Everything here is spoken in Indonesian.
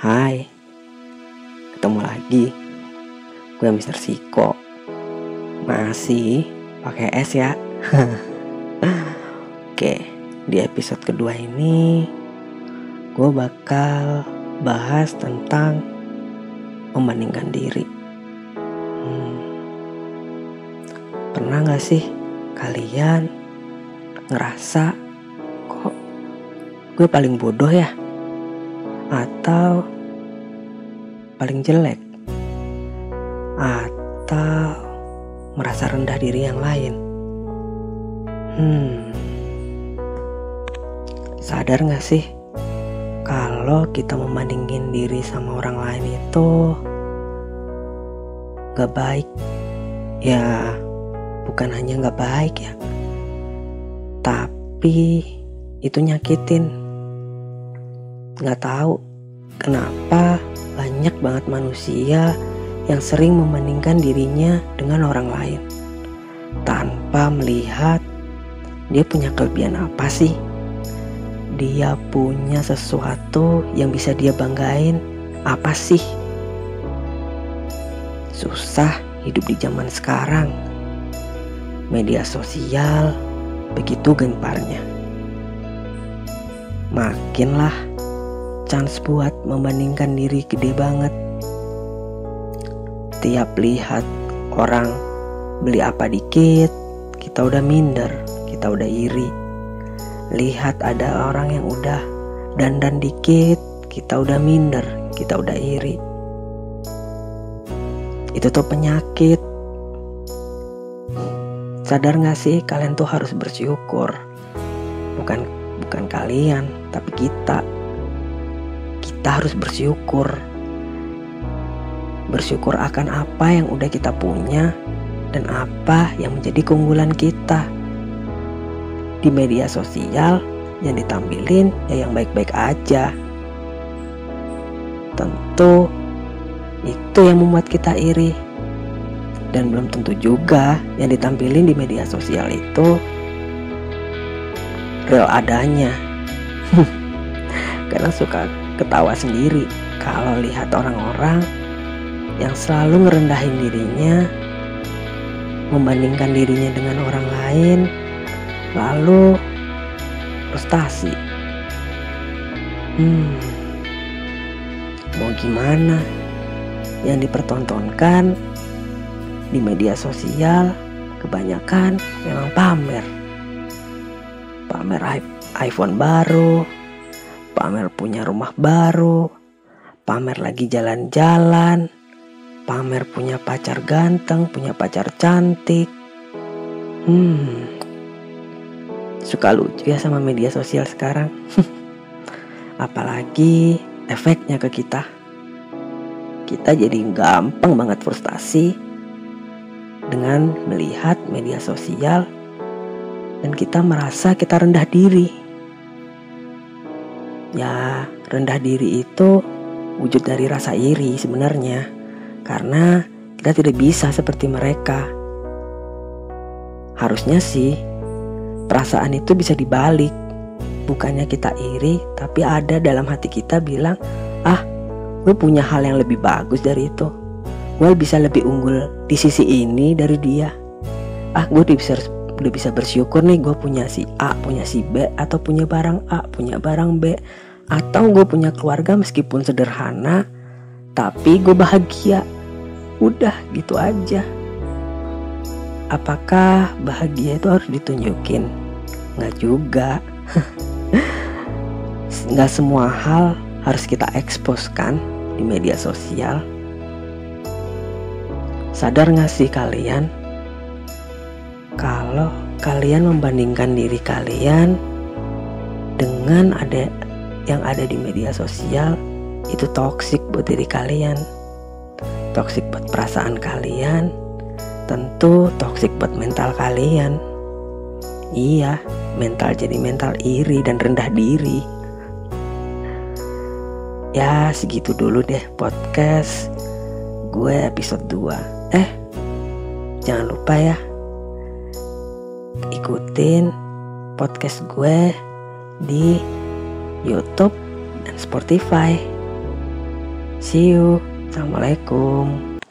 Hai, ketemu lagi. Gue Mister Siko. Masih pakai S ya. Oke, di episode kedua ini gue bakal bahas tentang membandingkan diri. Hmm, pernah gak sih kalian ngerasa kok gue paling bodoh ya? Atau paling jelek. Atau merasa rendah diri yang lain. Hmm, sadar gak sih? Kalau kita membandingin diri sama orang lain itu gak baik? Ya, bukan hanya gak baik ya, tapi itu nyakitin nggak tahu kenapa banyak banget manusia yang sering membandingkan dirinya dengan orang lain. Tanpa melihat dia punya kelebihan apa sih? Dia punya sesuatu yang bisa dia banggain apa sih? Susah hidup di zaman sekarang. Media sosial begitu genparnya. Makinlah chance buat membandingkan diri gede banget. Tiap lihat orang beli apa dikit, kita udah minder, kita udah iri. Lihat ada orang yang udah dandan dikit, kita udah minder, kita udah iri. Itu tuh penyakit. Sadar gak sih kalian tuh harus bersyukur. Bukan bukan kalian, tapi kita kita harus bersyukur. Bersyukur akan apa yang udah kita punya dan apa yang menjadi keunggulan kita. Di media sosial yang ditampilin ya yang baik-baik aja. Tentu itu yang membuat kita iri. Dan belum tentu juga yang ditampilin di media sosial itu real adanya. Karena suka ketawa sendiri kalau lihat orang-orang yang selalu ngerendahin dirinya, membandingkan dirinya dengan orang lain, lalu frustasi. Hmm, mau gimana? Yang dipertontonkan di media sosial kebanyakan memang pamer. Pamer iPhone baru, pamer punya rumah baru, pamer lagi jalan-jalan, pamer punya pacar ganteng, punya pacar cantik. Hmm, suka lucu ya sama media sosial sekarang. Apalagi efeknya ke kita. Kita jadi gampang banget frustasi dengan melihat media sosial dan kita merasa kita rendah diri Ya, rendah diri itu wujud dari rasa iri sebenarnya. Karena kita tidak bisa seperti mereka. Harusnya sih perasaan itu bisa dibalik. Bukannya kita iri, tapi ada dalam hati kita bilang, "Ah, gue punya hal yang lebih bagus dari itu. Gue bisa lebih unggul di sisi ini dari dia. Ah, gue bisa udah bisa bersyukur nih gue punya si A, punya si B, atau punya barang A, punya barang B, atau gue punya keluarga meskipun sederhana, tapi gue bahagia. Udah gitu aja. Apakah bahagia itu harus ditunjukin? Nggak juga. Nggak semua hal harus kita expose kan di media sosial. Sadar nggak sih kalian kalau kalian membandingkan diri kalian dengan ada yang ada di media sosial itu toksik buat diri kalian toksik buat perasaan kalian tentu toksik buat mental kalian. Iya mental jadi mental iri dan rendah diri. Ya segitu dulu deh podcast gue episode 2 eh jangan lupa ya ikutin podcast gue di YouTube dan Spotify. See you. Assalamualaikum.